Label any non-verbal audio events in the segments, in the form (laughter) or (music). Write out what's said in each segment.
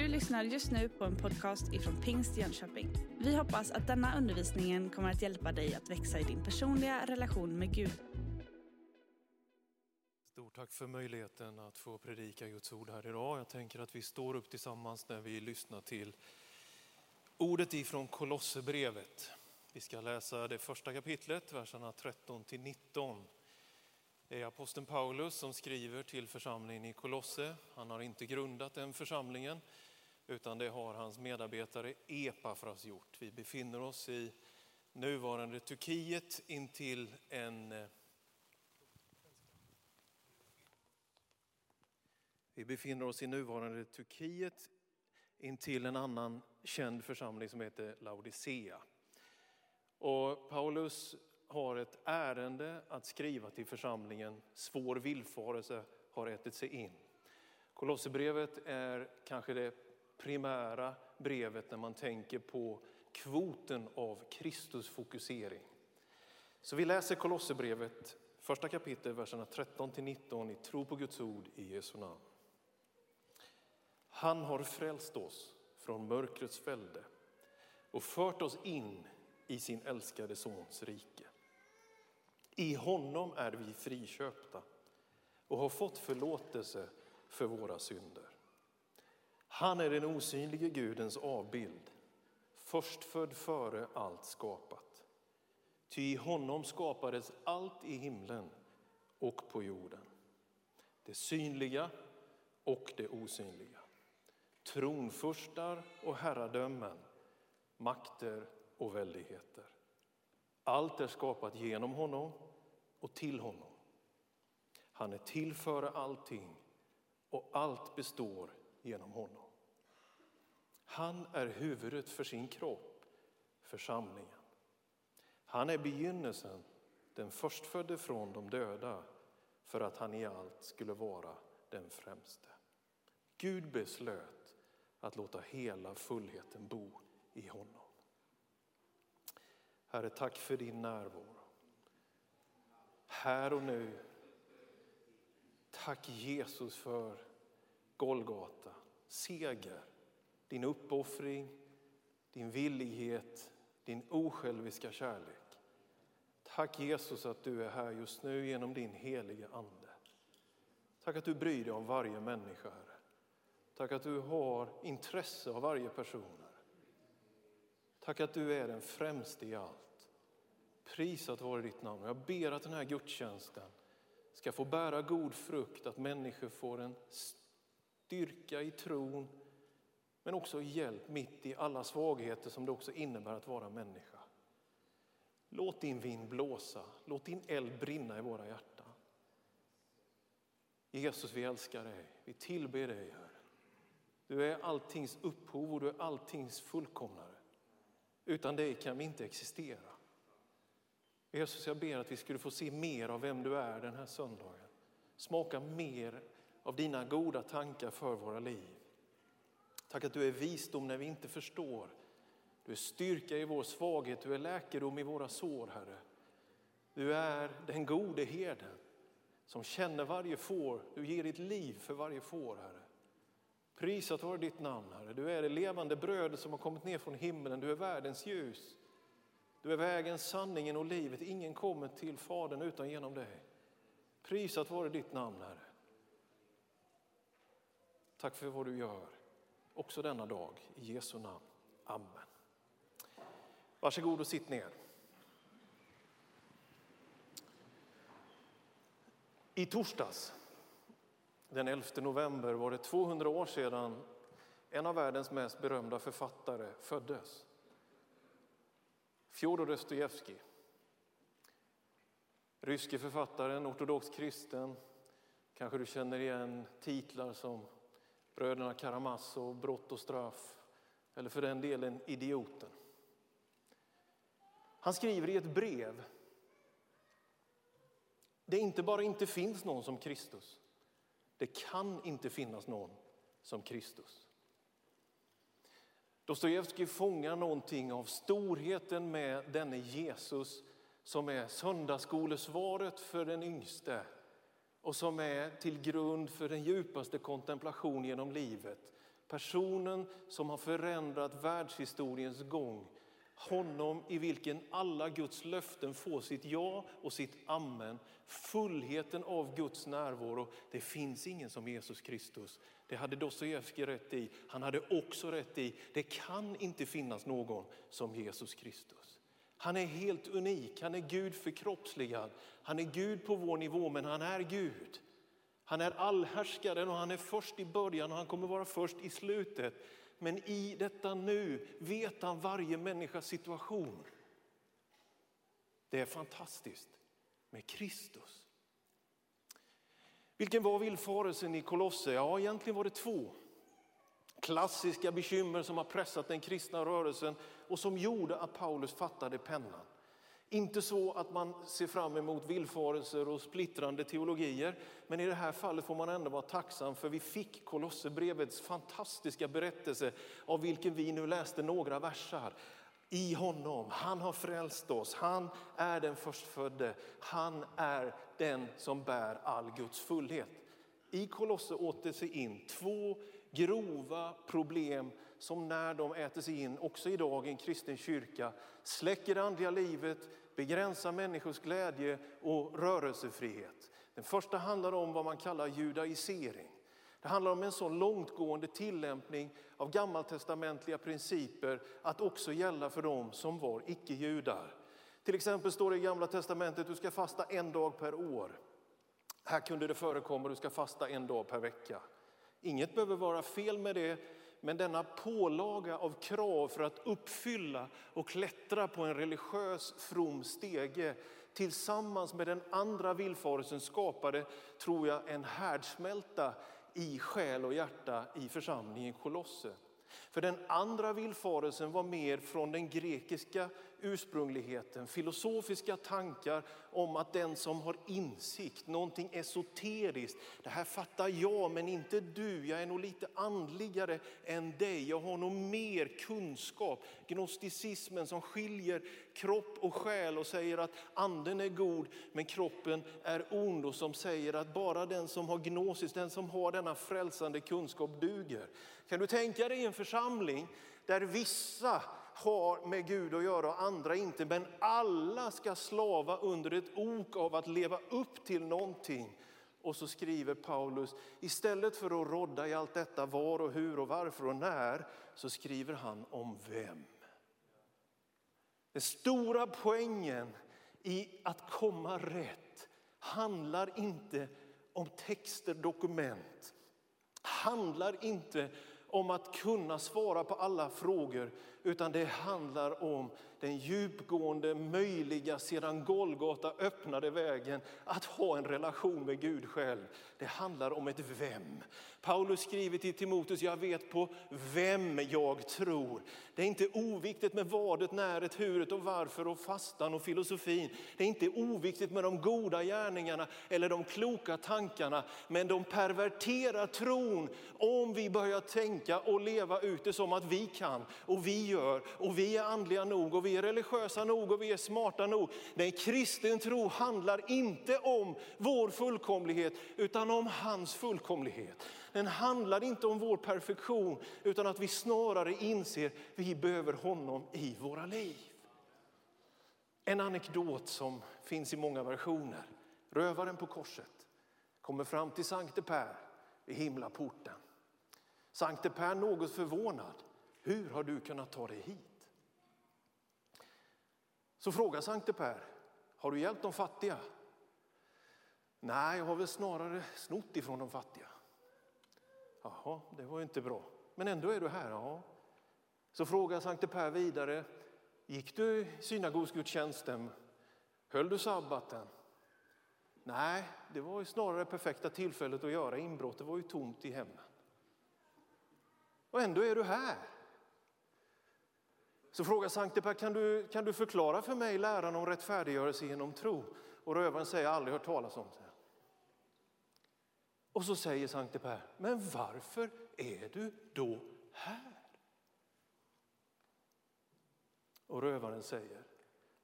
Du lyssnar just nu på en podcast ifrån Pingst Jönköping. Vi hoppas att denna undervisning kommer att hjälpa dig att växa i din personliga relation med Gud. Stort tack för möjligheten att få predika Guds ord här idag. Jag tänker att vi står upp tillsammans när vi lyssnar till ordet ifrån Kolosserbrevet. Vi ska läsa det första kapitlet, verserna 13 till 19. Det är aposteln Paulus som skriver till församlingen i Kolosse. Han har inte grundat den församlingen, utan det har hans medarbetare Epafras gjort. Vi befinner oss i nuvarande Turkiet intill en eh, Vi befinner oss i nuvarande Turkiet intill en annan känd församling som heter Laodicea. Och Paulus har ett ärende att skriva till församlingen. Svår villfarelse har ätit sig in. Kolosserbrevet är kanske det primära brevet när man tänker på kvoten av Kristusfokusering. Så vi läser Kolosserbrevet, första kapitlet, verserna 13 till 19 i tro på Guds ord i Jesu namn. Han har frälst oss från mörkrets fälde och fört oss in i sin älskade Sons rike. I honom är vi friköpta och har fått förlåtelse för våra synder. Han är den osynlige Gudens avbild, förstfödd före allt skapat. Ty i honom skapades allt i himlen och på jorden. Det synliga och det osynliga. Tronfurstar och herradömen, makter och väldigheter. Allt är skapat genom honom och till honom. Han är till före allting och allt består genom honom. Han är huvudet för sin kropp, församlingen. Han är begynnelsen, den förstfödde från de döda för att han i allt skulle vara den främste. Gud beslöt att låta hela fullheten bo i honom. Herre, tack för din närvaro. Här och nu. Tack Jesus för Golgata, seger, din uppoffring, din villighet, din osjälviska kärlek. Tack Jesus att du är här just nu genom din helige Ande. Tack att du bryr dig om varje människa, Herre. Tack att du har intresse av varje person. Tack att du är den främste i allt. Prisat vare ditt namn. Jag ber att den här gudstjänsten ska få bära god frukt, att människor får en styrka i tron, men också hjälp mitt i alla svagheter som det också innebär att vara människa. Låt din vind blåsa, låt din eld brinna i våra hjärtan. Jesus, vi älskar dig, vi tillber dig, Herre. Du är alltings upphov och du är alltings fullkomnare. Utan dig kan vi inte existera. Jesus, jag ber att vi skulle få se mer av vem du är den här söndagen. Smaka mer av dina goda tankar för våra liv. Tack att du är visdom när vi inte förstår. Du är styrka i vår svaghet, du är läkedom i våra sår, Herre. Du är den gode herden som känner varje får. Du ger ditt liv för varje får, Herre. Prisat vare ditt namn, Herre. Du är det levande brödet som har kommit ner från himlen. Du är världens ljus. Du är vägen, sanningen och livet. Ingen kommer till Fadern utan genom dig. Prisat vare ditt namn, Herre. Tack för vad du gör, också denna dag. I Jesu namn. Amen. Varsågod och sitt ner. I torsdags den 11 november var det 200 år sedan en av världens mest berömda författare föddes. Fjodor Dostojevskij. Ryske författaren, ortodox kristen. Kanske du känner igen titlar som Bröderna Karamazov, Brott och straff eller för den delen Idioten. Han skriver i ett brev det inte bara inte finns någon som Kristus det kan inte finnas någon som Kristus. Dostojevskij fångar någonting av storheten med denne Jesus som är söndagsskolesvaret för den yngste och som är till grund för den djupaste kontemplation genom livet Personen som har förändrat världshistoriens gång. Honom i vilken alla Guds löften får sitt ja och sitt amen. Fullheten av Guds närvaro. Det finns ingen som Jesus Kristus. Det hade Dostojevskij rätt i. Han hade också rätt i, det kan inte finnas någon som Jesus Kristus. Han är helt unik, han är Gud förkroppsligad. Han är Gud på vår nivå, men han är Gud. Han är allhärskaren och han är först i början och han kommer vara först i slutet. Men i detta nu vet han varje människas situation. Det är fantastiskt med Kristus. Vilken var villfarelsen i Kolosse? Ja, egentligen var det två klassiska bekymmer som har pressat den kristna rörelsen och som gjorde att Paulus fattade pennan. Inte så att man ser fram emot villfarelser och splittrande teologier, men i det här fallet får man ändå vara tacksam för vi fick Kolosserbrevets fantastiska berättelse av vilken vi nu läste några versar. I honom, han har frälst oss, han är den förstfödde, han är den som bär all Guds fullhet. I Kolosser åter sig in två grova problem som när de äter sig in, också idag i en kristen kyrka, släcker det andliga livet, begränsar människors glädje och rörelsefrihet. Den första handlar om vad man kallar judaisering. Det handlar om en så långtgående tillämpning av gammaltestamentliga principer att också gälla för dem som var icke-judar. Till exempel står det i Gamla testamentet att du ska fasta en dag per år. Här kunde det förekomma att du ska fasta en dag per vecka. Inget behöver vara fel med det, men denna pålaga av krav för att uppfylla och klättra på en religiös from stege tillsammans med den andra villfarelsen skapade, tror jag, en härdsmälta i själ och hjärta i församlingen Kolosse. För den andra villfarelsen var mer från den grekiska ursprungligheten, filosofiska tankar om att den som har insikt, någonting esoteriskt, det här fattar jag men inte du, jag är nog lite andligare än dig, jag har nog mer kunskap. Gnosticismen som skiljer kropp och själ och säger att anden är god men kroppen är ond och som säger att bara den som har gnosis, den som har denna frälsande kunskap duger. Kan du tänka dig en församling där vissa har med Gud att göra och andra inte. Men alla ska slava under ett ok av att leva upp till någonting. Och så skriver Paulus, istället för att rodda i allt detta var och hur och varför och när, så skriver han om vem. Den stora poängen i att komma rätt handlar inte om texter, dokument, handlar inte om att kunna svara på alla frågor utan det handlar om den djupgående, möjliga, sedan Golgata öppnade vägen att ha en relation med Gud själv. Det handlar om ett vem. Paulus skriver till Timoteus, jag vet på vem jag tror. Det är inte oviktigt med vadet, näret, huret och varför och fastan och filosofin. Det är inte oviktigt med de goda gärningarna eller de kloka tankarna. Men de perverterar tron om vi börjar tänka och leva ut det som att vi kan och vi gör och vi är andliga nog och vi är religiösa nog och vi är smarta nog. Nej, kristen tro handlar inte om vår fullkomlighet utan om hans fullkomlighet. Den handlar inte om vår perfektion utan att vi snarare inser att vi behöver honom i våra liv. En anekdot som finns i många versioner. Rövaren på korset kommer fram till Sankte Per i himlaporten. Sankte Per något förvånad. Hur har du kunnat ta dig hit? Så frågar Sankte Per, har du hjälpt de fattiga? Nej, jag har väl snarare snott ifrån de fattiga. Jaha, det var ju inte bra. Men ändå är du här. Jaha. Så frågar Sankte Per vidare, gick du synagogsgudstjänsten? Höll du sabbaten? Nej, det var ju snarare det perfekta tillfället att göra inbrott. Det var ju tomt i hemmen. Och ändå är du här. Så frågar Sankte Per, kan du, kan du förklara för mig läran om rättfärdiggörelse genom tro? Och rövaren säger, jag aldrig hört talas om det. Och så säger Sankte Per, men varför är du då här? Och rövaren säger,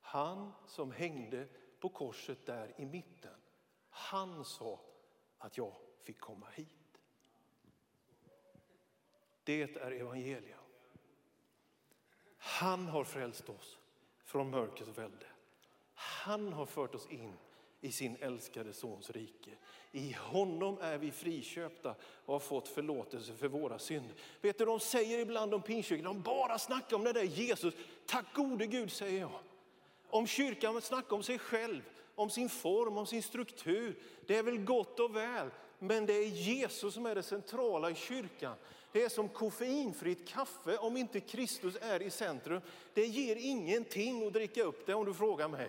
han som hängde på korset där i mitten, han sa att jag fick komma hit. Det är evangeliet. Han har frälst oss från mörkrets välde. Han har fört oss in i sin älskade sons rike. I honom är vi friköpta och har fått förlåtelse för våra synder. Vet du, de säger ibland om pingstkyrkan, de bara snackar om det där Jesus. Tack gode Gud säger jag. Om kyrkan snackar om sig själv, om sin form, om sin struktur. Det är väl gott och väl, men det är Jesus som är det centrala i kyrkan. Det är som koffeinfritt kaffe om inte Kristus är i centrum. Det ger ingenting att dricka upp det om du frågar mig.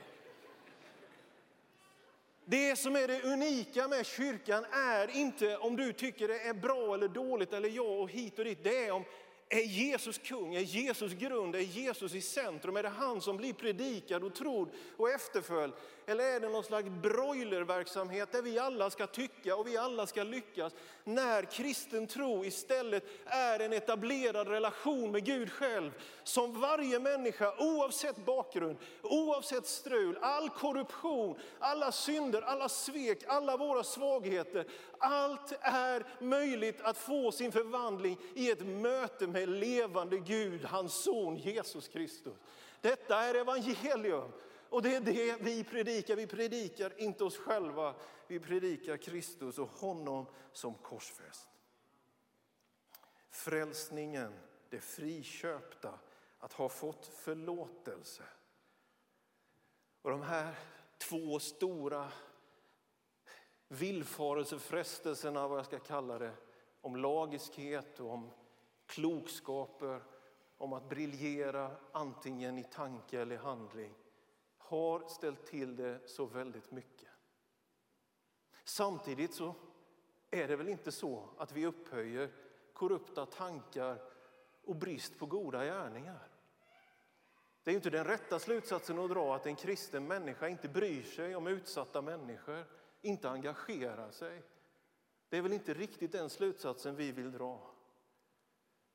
Det som är det unika med kyrkan är inte om du tycker det är bra eller dåligt eller ja och hit och dit. Det är om är Jesus kung? Är Jesus grund? Är Jesus i centrum? Är det han som blir predikad och trodd och efterföljd? Eller är det någon slags broilerverksamhet där vi alla ska tycka och vi alla ska lyckas? När kristen tro istället är en etablerad relation med Gud själv som varje människa oavsett bakgrund, oavsett strul, all korruption, alla synder, alla svek, alla våra svagheter. Allt är möjligt att få sin förvandling i ett möte med levande Gud, hans son Jesus Kristus. Detta är evangelium. Och det är det vi predikar. Vi predikar inte oss själva, vi predikar Kristus och honom som korsfäst. Frälsningen, det friköpta, att ha fått förlåtelse. Och de här två stora villfarelsefrestelserna, vad jag ska kalla det, om lagiskhet och om klokskaper, om att briljera antingen i tanke eller handling har ställt till det så väldigt mycket. Samtidigt så är det väl inte så att vi upphöjer korrupta tankar och brist på goda gärningar. Det är inte den rätta slutsatsen att dra att en kristen människa inte bryr sig om utsatta människor, inte engagerar sig. Det är väl inte riktigt den slutsatsen vi vill dra.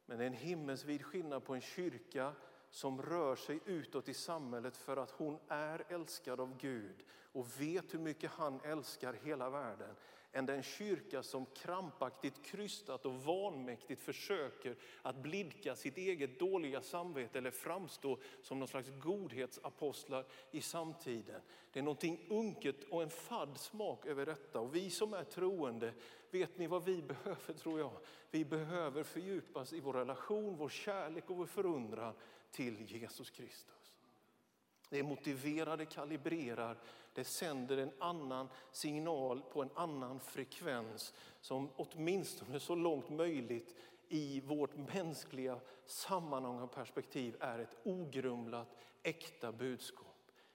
Men det är en himmelsvid skillnad på en kyrka som rör sig utåt i samhället för att hon är älskad av Gud och vet hur mycket han älskar hela världen än den kyrka som krampaktigt, krystat och vanmäktigt försöker att blidka sitt eget dåliga samvete eller framstå som någon slags godhetsapostlar i samtiden. Det är någonting unket och en fadd smak över detta. Och vi som är troende, vet ni vad vi behöver tror jag? Vi behöver fördjupas i vår relation, vår kärlek och vår förundran till Jesus Kristus. Det motiverar, det kalibrerar, det sänder en annan signal på en annan frekvens som åtminstone så långt möjligt i vårt mänskliga sammanhang och perspektiv är ett ogrumlat, äkta budskap.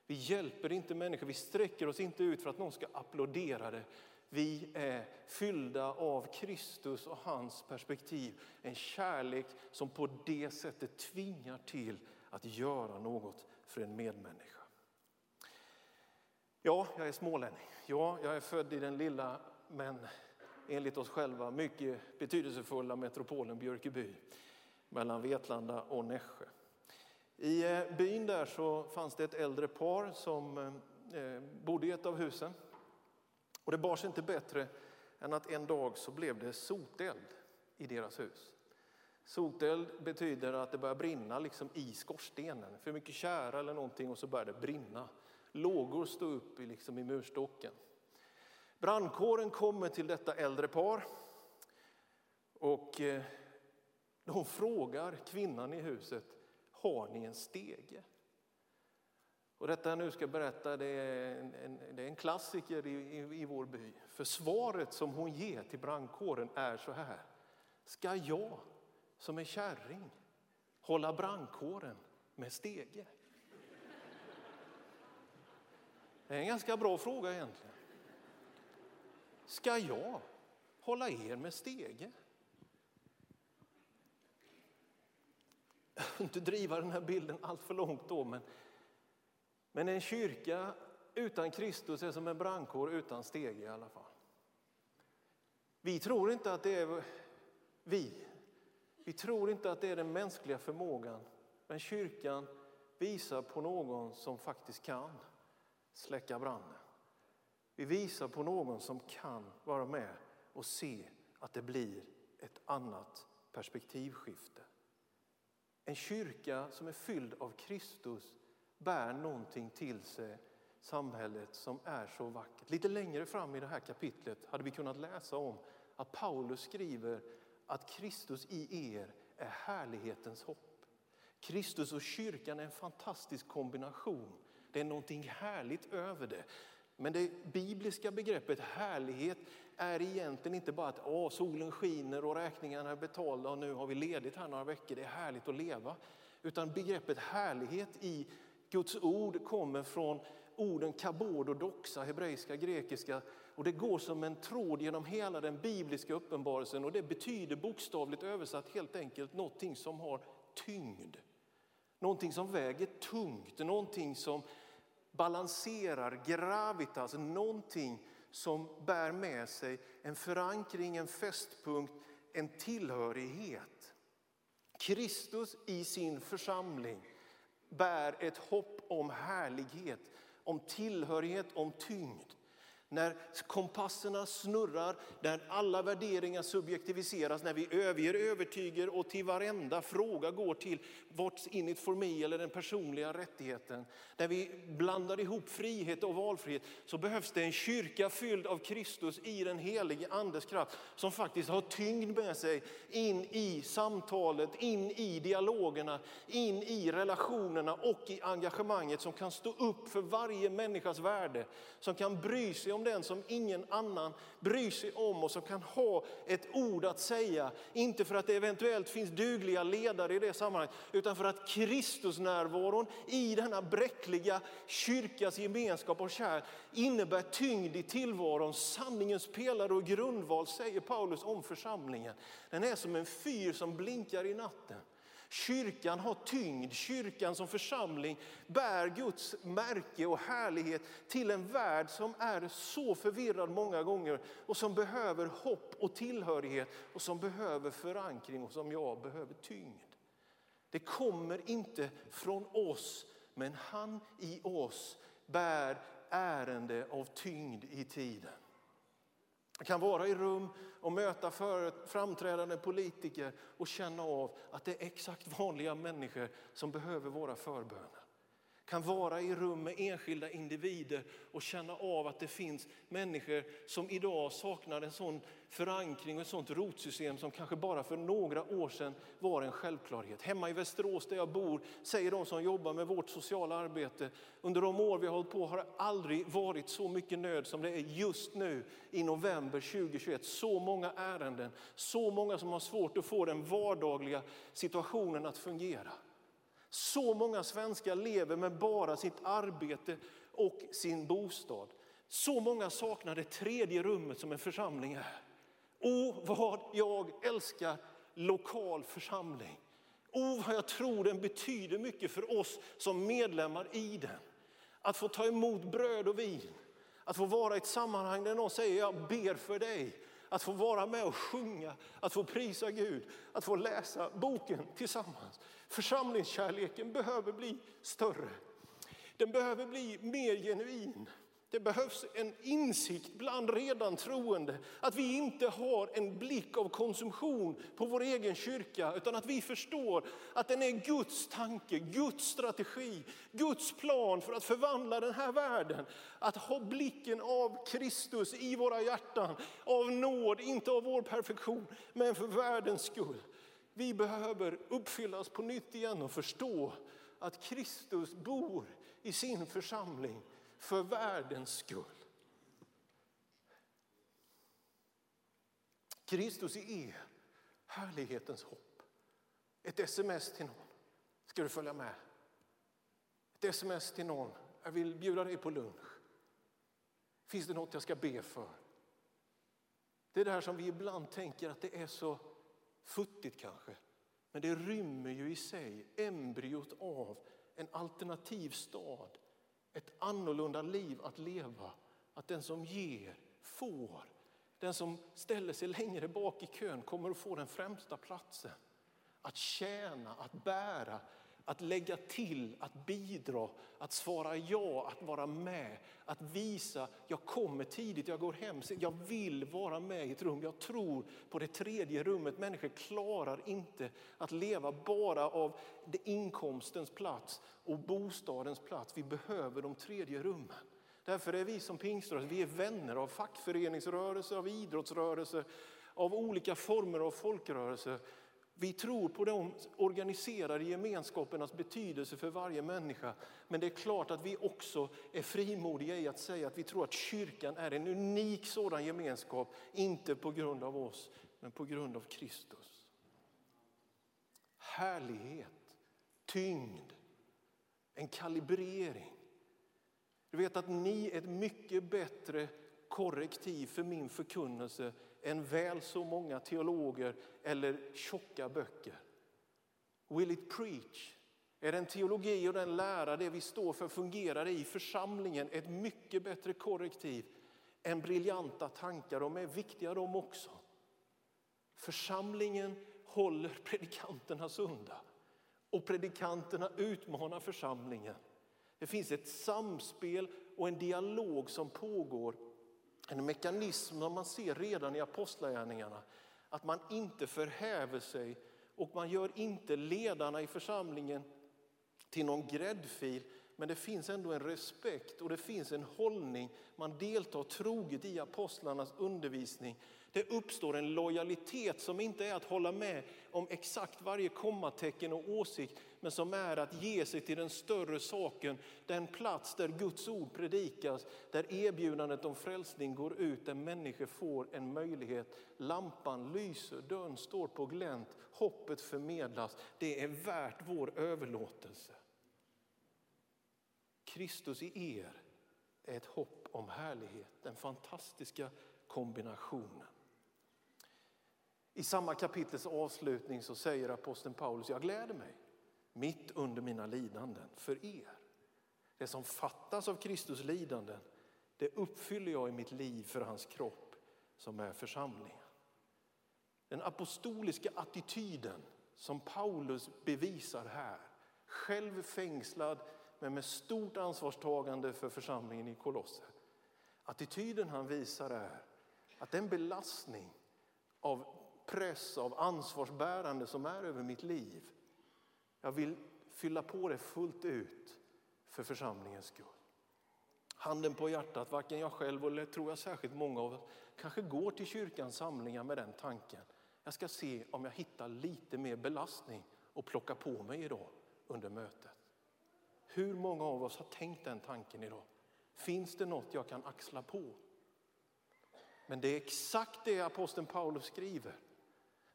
Vi hjälper inte människor, vi sträcker oss inte ut för att någon ska applådera det. Vi är fyllda av Kristus och hans perspektiv. En kärlek som på det sättet tvingar till att göra något för en medmänniska. Ja, jag är smålänning. Ja, jag är född i den lilla, men enligt oss själva mycket betydelsefulla metropolen Björkeby mellan Vetlanda och Nässjö. I eh, byn där så fanns det ett äldre par som eh, eh, bodde i ett av husen. Och det bars inte bättre än att en dag så blev det soteld i deras hus. Soteld betyder att det börjar brinna liksom i skorstenen. För mycket kära eller någonting och så börjar det brinna. Lågor stod upp i, liksom i murstocken. Brandkåren kommer till detta äldre par och eh, de frågar kvinnan i huset, har ni en stege? Och detta jag nu ska berätta det är en, en, det är en klassiker i, i, i vår by. För svaret som hon ger till brandkåren är så här. Ska jag som är kärring hålla brandkåren med stege? Det är en ganska bra fråga egentligen. Ska jag hålla er med stege? (laughs) Jag vill inte driva den här bilden allt för långt då, men men en kyrka utan Kristus är som en brandkår utan stege i alla fall. Vi tror inte att det är vi. Vi tror inte att det är den mänskliga förmågan. Men kyrkan visar på någon som faktiskt kan släcka branden. Vi visar på någon som kan vara med och se att det blir ett annat perspektivskifte. En kyrka som är fylld av Kristus bär någonting till sig samhället som är så vackert. Lite längre fram i det här kapitlet hade vi kunnat läsa om att Paulus skriver att Kristus i er är härlighetens hopp. Kristus och kyrkan är en fantastisk kombination. Det är någonting härligt över det. Men det bibliska begreppet härlighet är egentligen inte bara att Åh, solen skiner och räkningarna är betalda och nu har vi ledigt här några veckor, det är härligt att leva. Utan begreppet härlighet i Guds ord kommer från orden kabod och doxa, hebreiska, grekiska. Och det går som en tråd genom hela den bibliska uppenbarelsen och det betyder bokstavligt översatt helt enkelt någonting som har tyngd. Någonting som väger tungt, någonting som balanserar, gravitas, någonting som bär med sig en förankring, en fästpunkt, en tillhörighet. Kristus i sin församling bär ett hopp om härlighet, om tillhörighet, om tyngd. När kompasserna snurrar, när alla värderingar subjektiviseras, när vi överger övertyger och till varenda fråga går till what's in it for me eller den personliga rättigheten. När vi blandar ihop frihet och valfrihet så behövs det en kyrka fylld av Kristus i den helige andes kraft som faktiskt har tyngd med sig in i samtalet, in i dialogerna, in i relationerna och i engagemanget som kan stå upp för varje människas värde, som kan bry sig om den som ingen annan bryr sig om och som kan ha ett ord att säga. Inte för att det eventuellt finns dugliga ledare i det sammanhanget utan för att Kristusnärvaron i denna bräckliga kyrkas gemenskap och kärl innebär tyngd i tillvaron. Sanningens pelare och grundval säger Paulus om församlingen. Den är som en fyr som blinkar i natten. Kyrkan har tyngd, kyrkan som församling bär Guds märke och härlighet till en värld som är så förvirrad många gånger och som behöver hopp och tillhörighet och som behöver förankring och som jag behöver tyngd. Det kommer inte från oss, men han i oss bär ärende av tyngd i tiden. Det kan vara i rum och möta framträdande politiker och känna av att det är exakt vanliga människor som behöver våra förböner kan vara i rum med enskilda individer och känna av att det finns människor som idag saknar en sån förankring och ett sånt rotsystem som kanske bara för några år sedan var en självklarhet. Hemma i Västerås där jag bor säger de som jobbar med vårt sociala arbete, under de år vi har hållit på har det aldrig varit så mycket nöd som det är just nu i november 2021. Så många ärenden, så många som har svårt att få den vardagliga situationen att fungera. Så många svenskar lever med bara sitt arbete och sin bostad. Så många saknar det tredje rummet som en församling är. O vad jag älskar lokal församling. O vad jag tror den betyder mycket för oss som medlemmar i den. Att få ta emot bröd och vin, att få vara i ett sammanhang där någon säger jag ber för dig. Att få vara med och sjunga, att få prisa Gud, att få läsa boken tillsammans. Församlingskärleken behöver bli större. Den behöver bli mer genuin. Det behövs en insikt bland redan troende att vi inte har en blick av konsumtion på vår egen kyrka utan att vi förstår att den är Guds tanke, Guds strategi, Guds plan för att förvandla den här världen. Att ha blicken av Kristus i våra hjärtan, av nåd, inte av vår perfektion, men för världens skull. Vi behöver uppfyllas på nytt igen och förstå att Kristus bor i sin församling för världens skull. Kristus är härlighetens hopp. Ett sms till någon. Ska du följa med? Ett sms till någon. Jag vill bjuda dig på lunch. Finns det något jag ska be för? Det är det här som vi ibland tänker att det är så futtigt kanske. Men det rymmer ju i sig embryot av en alternativ stad. Ett annorlunda liv att leva. Att den som ger får. Den som ställer sig längre bak i kön kommer att få den främsta platsen. Att tjäna, att bära, att lägga till, att bidra, att svara ja, att vara med, att visa, jag kommer tidigt, jag går hem, jag vill vara med i ett rum. Jag tror på det tredje rummet. Människor klarar inte att leva bara av inkomstens plats och bostadens plats. Vi behöver de tredje rummen. Därför är vi som pingströrelse, vi är vänner av fackföreningsrörelse, av idrottsrörelse, av olika former av folkrörelser. Vi tror på de organiserade gemenskapernas alltså betydelse för varje människa. Men det är klart att vi också är frimodiga i att säga att vi tror att kyrkan är en unik sådan gemenskap. Inte på grund av oss, men på grund av Kristus. Härlighet, tyngd, en kalibrering. Du vet att ni är ett mycket bättre korrektiv för min förkunnelse än väl så många teologer eller tjocka böcker. Will it preach? Är den teologi och den lära, det vi står för, fungerar i församlingen ett mycket bättre korrektiv än briljanta tankar. De är viktiga de också. Församlingen håller predikanterna sunda och predikanterna utmanar församlingen. Det finns ett samspel och en dialog som pågår en mekanism som man ser redan i apostlagärningarna. Att man inte förhäver sig och man gör inte ledarna i församlingen till någon gräddfil. Men det finns ändå en respekt och det finns en hållning. Man deltar troget i apostlarnas undervisning. Det uppstår en lojalitet som inte är att hålla med om exakt varje kommatecken och åsikt men som är att ge sig till den större saken, den plats där Guds ord predikas, där erbjudandet om frälsning går ut, där människor får en möjlighet. Lampan lyser, dörren står på glänt, hoppet förmedlas. Det är värt vår överlåtelse. Kristus i er är ett hopp om härlighet, den fantastiska kombinationen. I samma kapitels avslutning så säger aposteln Paulus, jag gläder mig mitt under mina lidanden för er. Det som fattas av Kristus lidanden, det uppfyller jag i mitt liv för hans kropp som är församlingen. Den apostoliska attityden som Paulus bevisar här, själv fängslad men med stort ansvarstagande för församlingen i Kolosser. Attityden han visar är att den belastning av press, av ansvarsbärande som är över mitt liv jag vill fylla på det fullt ut för församlingens skull. Handen på hjärtat, varken jag själv eller tror jag särskilt många av oss kanske går till kyrkans samlingar med den tanken. Jag ska se om jag hittar lite mer belastning och plocka på mig idag under mötet. Hur många av oss har tänkt den tanken idag? Finns det något jag kan axla på? Men det är exakt det aposteln Paulus skriver.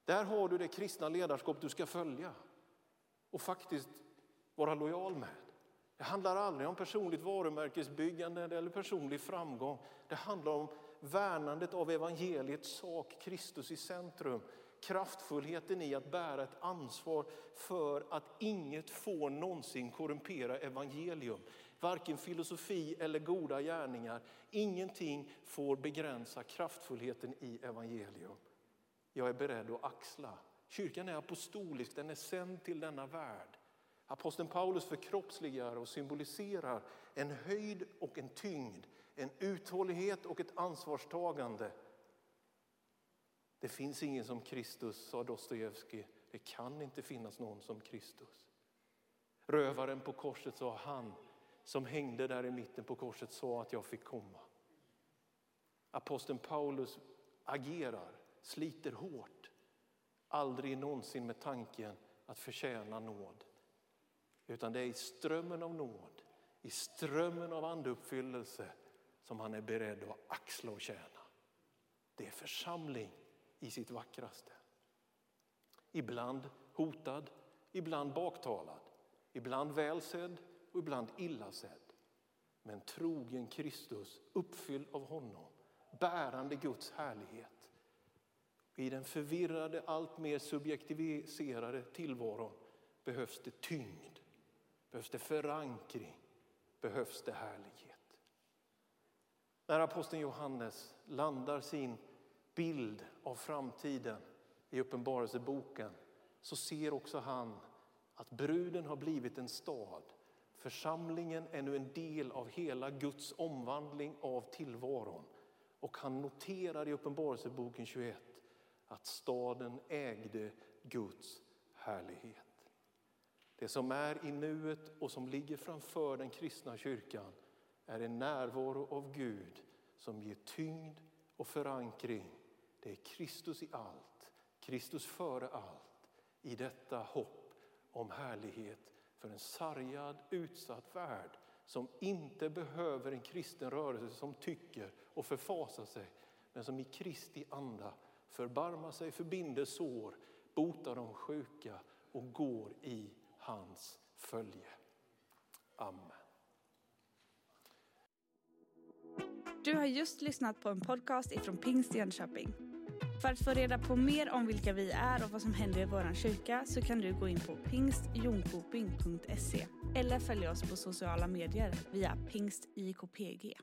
Där har du det kristna ledarskap du ska följa och faktiskt vara lojal med. Det handlar aldrig om personligt varumärkesbyggande eller personlig framgång. Det handlar om värnandet av evangeliets sak, Kristus i centrum. Kraftfullheten i att bära ett ansvar för att inget får någonsin korrumpera evangelium. Varken filosofi eller goda gärningar. Ingenting får begränsa kraftfullheten i evangelium. Jag är beredd att axla Kyrkan är apostolisk, den är sänd till denna värld. Aposteln Paulus förkroppsligar och symboliserar en höjd och en tyngd, en uthållighet och ett ansvarstagande. Det finns ingen som Kristus, sa Dostojevskij. Det kan inte finnas någon som Kristus. Rövaren på korset sa han som hängde där i mitten på korset sa att jag fick komma. Aposteln Paulus agerar, sliter hårt Aldrig någonsin med tanken att förtjäna nåd. Utan det är i strömmen av nåd, i strömmen av andeuppfyllelse som han är beredd att axla och tjäna. Det är församling i sitt vackraste. Ibland hotad, ibland baktalad, ibland välsedd och ibland illa sedd. Men trogen Kristus, uppfylld av honom, bärande Guds härlighet. I den förvirrade, allt mer subjektiviserade tillvaron behövs det tyngd, behövs det förankring, behövs det härlighet. När aposteln Johannes landar sin bild av framtiden i Uppenbarelseboken så ser också han Att bruden har blivit en stad. Församlingen är nu en del av hela Guds omvandling av tillvaron. Och han noterar i Uppenbarelseboken 21 att staden ägde Guds härlighet. Det som är i nuet och som ligger framför den kristna kyrkan är en närvaro av Gud som ger tyngd och förankring. Det är Kristus i allt, Kristus före allt. I detta hopp om härlighet för en sargad, utsatt värld som inte behöver en kristen rörelse som tycker och förfasar sig men som i Kristi anda förbarmar sig, förbinder sår, botar de sjuka och går i hans följe. Amen. Du har just lyssnat på en podcast ifrån Pingst Jönköping. För att få reda på mer om vilka vi är och vad som händer i vår kyrka så kan du gå in på pingstjonkoping.se eller följa oss på sociala medier via pingstjkpg.